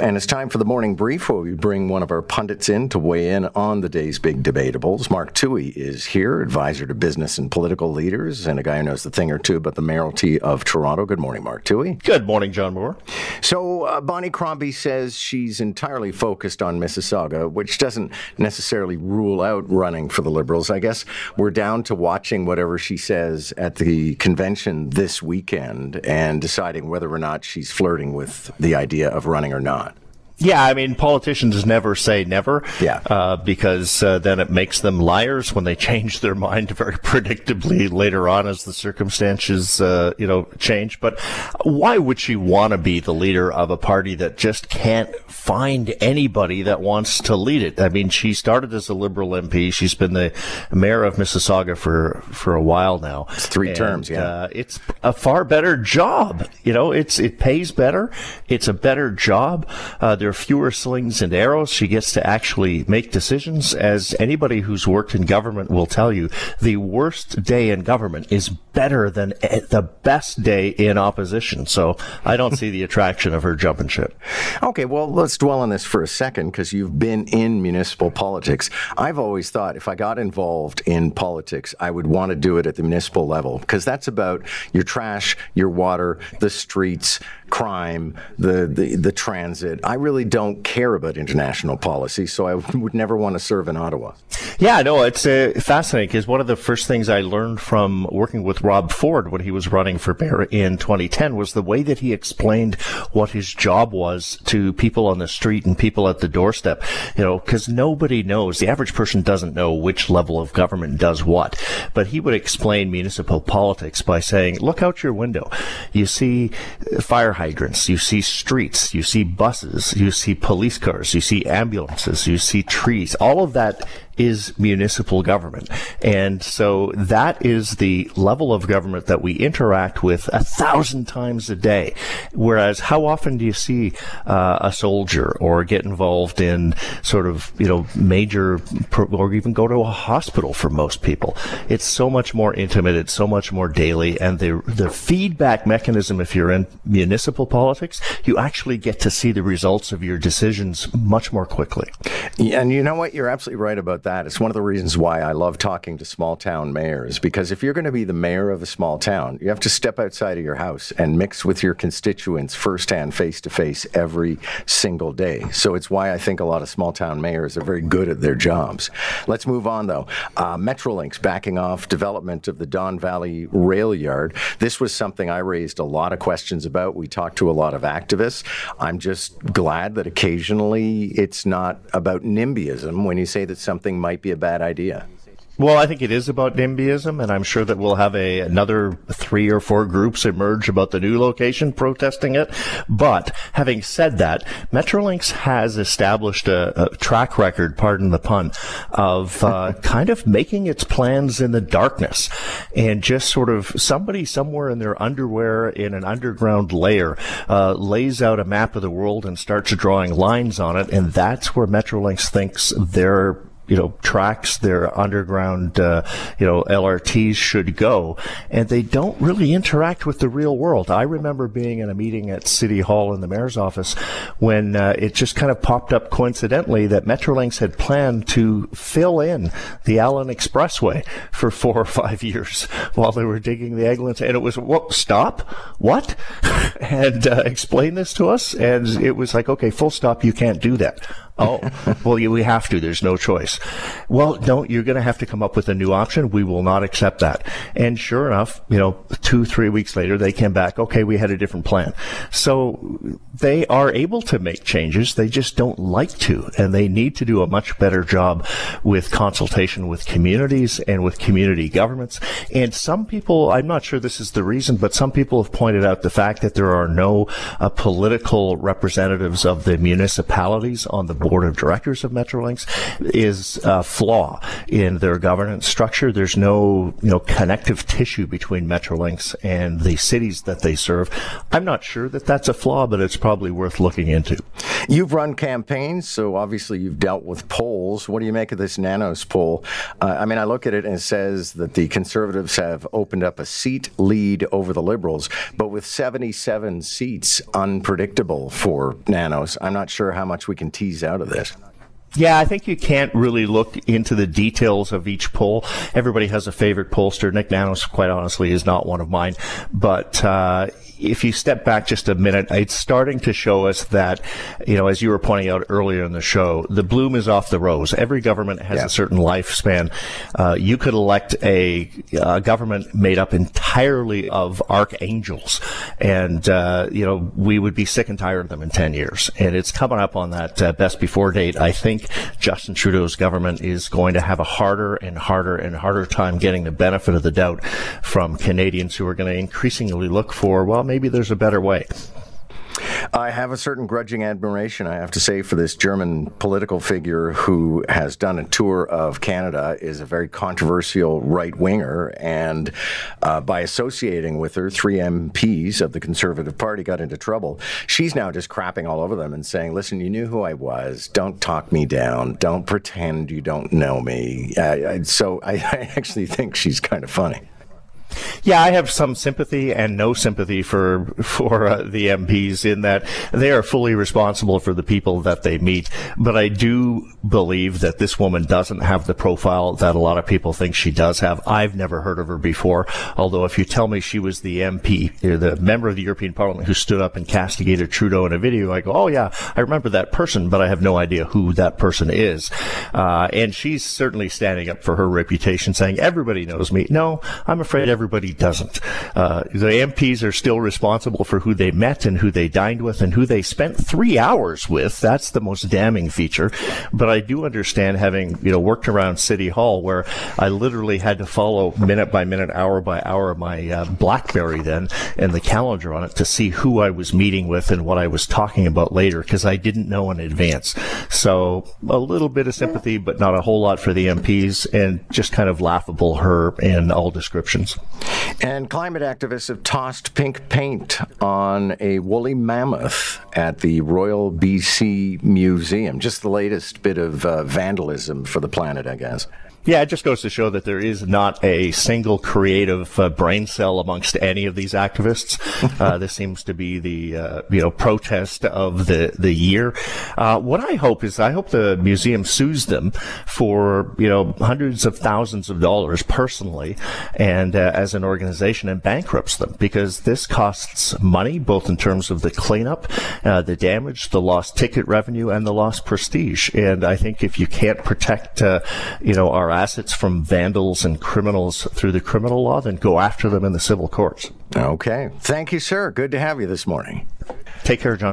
And it's time for the morning brief where we bring one of our pundits in to weigh in on the day's big debatables. Mark Towhey is here, advisor to business and political leaders, and a guy who knows the thing or two about the mayoralty of Toronto. Good morning, Mark Towhey. Good morning, John Moore. So, uh, Bonnie Crombie says she's entirely focused on Mississauga, which doesn't necessarily rule out running for the Liberals. I guess we're down to watching whatever she says at the convention this weekend and deciding whether or not she's flirting with the idea of running or not. Yeah, I mean, politicians never say never. Yeah. Uh, because uh, then it makes them liars when they change their mind very predictably later on as the circumstances, uh, you know, change. But why would she want to be the leader of a party that just can't find anybody that wants to lead it? I mean, she started as a Liberal MP. She's been the mayor of Mississauga for, for a while now. It's three and, terms, yeah. Uh, it's a far better job. You know, it's, it pays better. It's a better job. Uh, there are fewer slings and arrows. She gets to actually make decisions. As anybody who's worked in government will tell you, the worst day in government is better than the best day in opposition. So I don't see the attraction of her jumping ship. Okay, well, let's dwell on this for a second because you've been in municipal politics. I've always thought if I got involved in politics, I would want to do it at the municipal level because that's about your trash, your water, the streets, crime, the, the, the transit. I really don't care about international policy, so I would never want to serve in Ottawa. Yeah, no, it's uh, fascinating because one of the first things I learned from working with Rob Ford when he was running for mayor in 2010 was the way that he explained what his job was to people on the street and people at the doorstep. You know, because nobody knows, the average person doesn't know which level of government does what. But he would explain municipal politics by saying, look out your window. You see fire hydrants, you see streets, you see buses, you see police cars, you see ambulances, you see trees. All of that is municipal government. And so that is the level of government that we interact with a thousand times a day. Whereas how often do you see uh, a soldier or get involved in sort of, you know, major, or even go to a hospital for most people? It's so much more intimate. It's so much more daily. And the, the feedback mechanism, if you're in municipal politics, you actually get to see the results of your decisions much more quickly. And you know what? You're absolutely right about that. It's one of the reasons why I love talking to small town mayors because if you're going to be the mayor of a small town, you have to step outside of your house and mix with your constituents firsthand, face to face, every single day. So it's why I think a lot of small town mayors are very good at their jobs. Let's move on though. Uh, Metrolinx backing off development of the Don Valley rail yard. This was something I raised a lot of questions about. We talked to a lot of activists. I'm just glad that occasionally it's not about NIMBYism when you say that something might be a bad idea. Well, I think it is about NIMBYism, and I'm sure that we'll have a another three or four groups emerge about the new location protesting it. But having said that, Metrolinx has established a, a track record, pardon the pun, of uh, kind of making its plans in the darkness, and just sort of somebody somewhere in their underwear in an underground layer uh, lays out a map of the world and starts drawing lines on it, and that's where Metrolinx thinks they're you know tracks their underground uh, you know LRTs should go, and they don't really interact with the real world. I remember being in a meeting at City Hall in the mayor's office when uh, it just kind of popped up coincidentally that Metrolinx had planned to fill in the Allen Expressway for four or five years while they were digging the Eglinton, and it was what stop? What? And uh, explain this to us, and it was like okay, full stop, you can't do that. Oh, well, we have to. There's no choice. Well, no, you're going to have to come up with a new option. We will not accept that. And sure enough, you know, two, three weeks later, they came back. Okay, we had a different plan. So they are able to make changes. They just don't like to. And they need to do a much better job with consultation with communities and with community governments. And some people, I'm not sure this is the reason, but some people have pointed out the fact that there are no uh, political representatives of the municipalities on the board of directors of Metrolinx is a flaw in their governance structure. There's no, you know, connective tissue between Metrolinx and the cities that they serve. I'm not sure that that's a flaw, but it's probably worth looking into. You've run campaigns, so obviously you've dealt with polls. What do you make of this Nanos poll? Uh, I mean, I look at it and it says that the Conservatives have opened up a seat lead over the Liberals, but with 77 seats unpredictable for Nanos, I'm not sure how much we can tease out of this. Yeah, I think you can't really look into the details of each poll. Everybody has a favorite pollster. Nick Nanos, quite honestly, is not one of mine. But uh, if you step back just a minute, it's starting to show us that, you know, as you were pointing out earlier in the show, the bloom is off the rose. Every government has yeah. a certain lifespan. Uh, you could elect a, a, government made up entirely of archangels, and uh, you know we would be sick and tired of them in ten years. And it's coming up on that uh, best before date. I think Justin Trudeau's government is going to have a harder and harder and harder time getting the benefit of the doubt from Canadians who are going to increasingly look for well maybe there's a better way. I have a certain grudging admiration, I have to say, for this German political figure who has done a tour of Canada, is a very controversial right winger, and uh, by associating with her, three MPs of the Conservative Party got into trouble. She's now just crapping all over them and saying, "Listen, you knew who I was. Don't talk me down. Don't pretend you don't know me." Uh, so I, I actually think she's kind of funny. Yeah, I have some sympathy and no sympathy for for uh, the MPs in that they are fully responsible for the people that they meet. But I do believe that this woman doesn't have the profile that a lot of people think she does have. I've never heard of her before. Although if you tell me she was the MP, the member of the European Parliament who stood up and castigated Trudeau in a video, I go, oh yeah, I remember that person, but I have no idea who that person is. Uh, and she's certainly standing up for her reputation, saying everybody knows me. No, I'm afraid everybody everybody doesn't. Uh, the MPs are still responsible for who they met and who they dined with and who they spent three hours with. That's the most damning feature. But I do understand having, you know, worked around City Hall where I literally had to follow minute by minute, hour by hour my uh, Blackberry then and the calendar on it to see who I was meeting with and what I was talking about later because I didn't know in advance. So a little bit of sympathy, but not a whole lot for the MPs and just kind of laughable her in all descriptions. And climate activists have tossed pink paint on a woolly mammoth at the Royal BC Museum. Just the latest bit of uh, vandalism for the planet, I guess. Yeah, it just goes to show that there is not a single creative uh, brain cell amongst any of these activists. uh, this seems to be the uh, you know protest of the the year. Uh, what I hope is I hope the museum sues them for you know hundreds of thousands of dollars personally and uh, as an organization and bankrupts them because this costs money both in terms of the cleanup, uh, the damage, the lost ticket revenue, and the lost prestige. And I think if you can't protect you know our assets from vandals and criminals through the criminal law, then go after them in the civil courts. Okay. Thank you, sir. Good to have you this morning. Take care, John.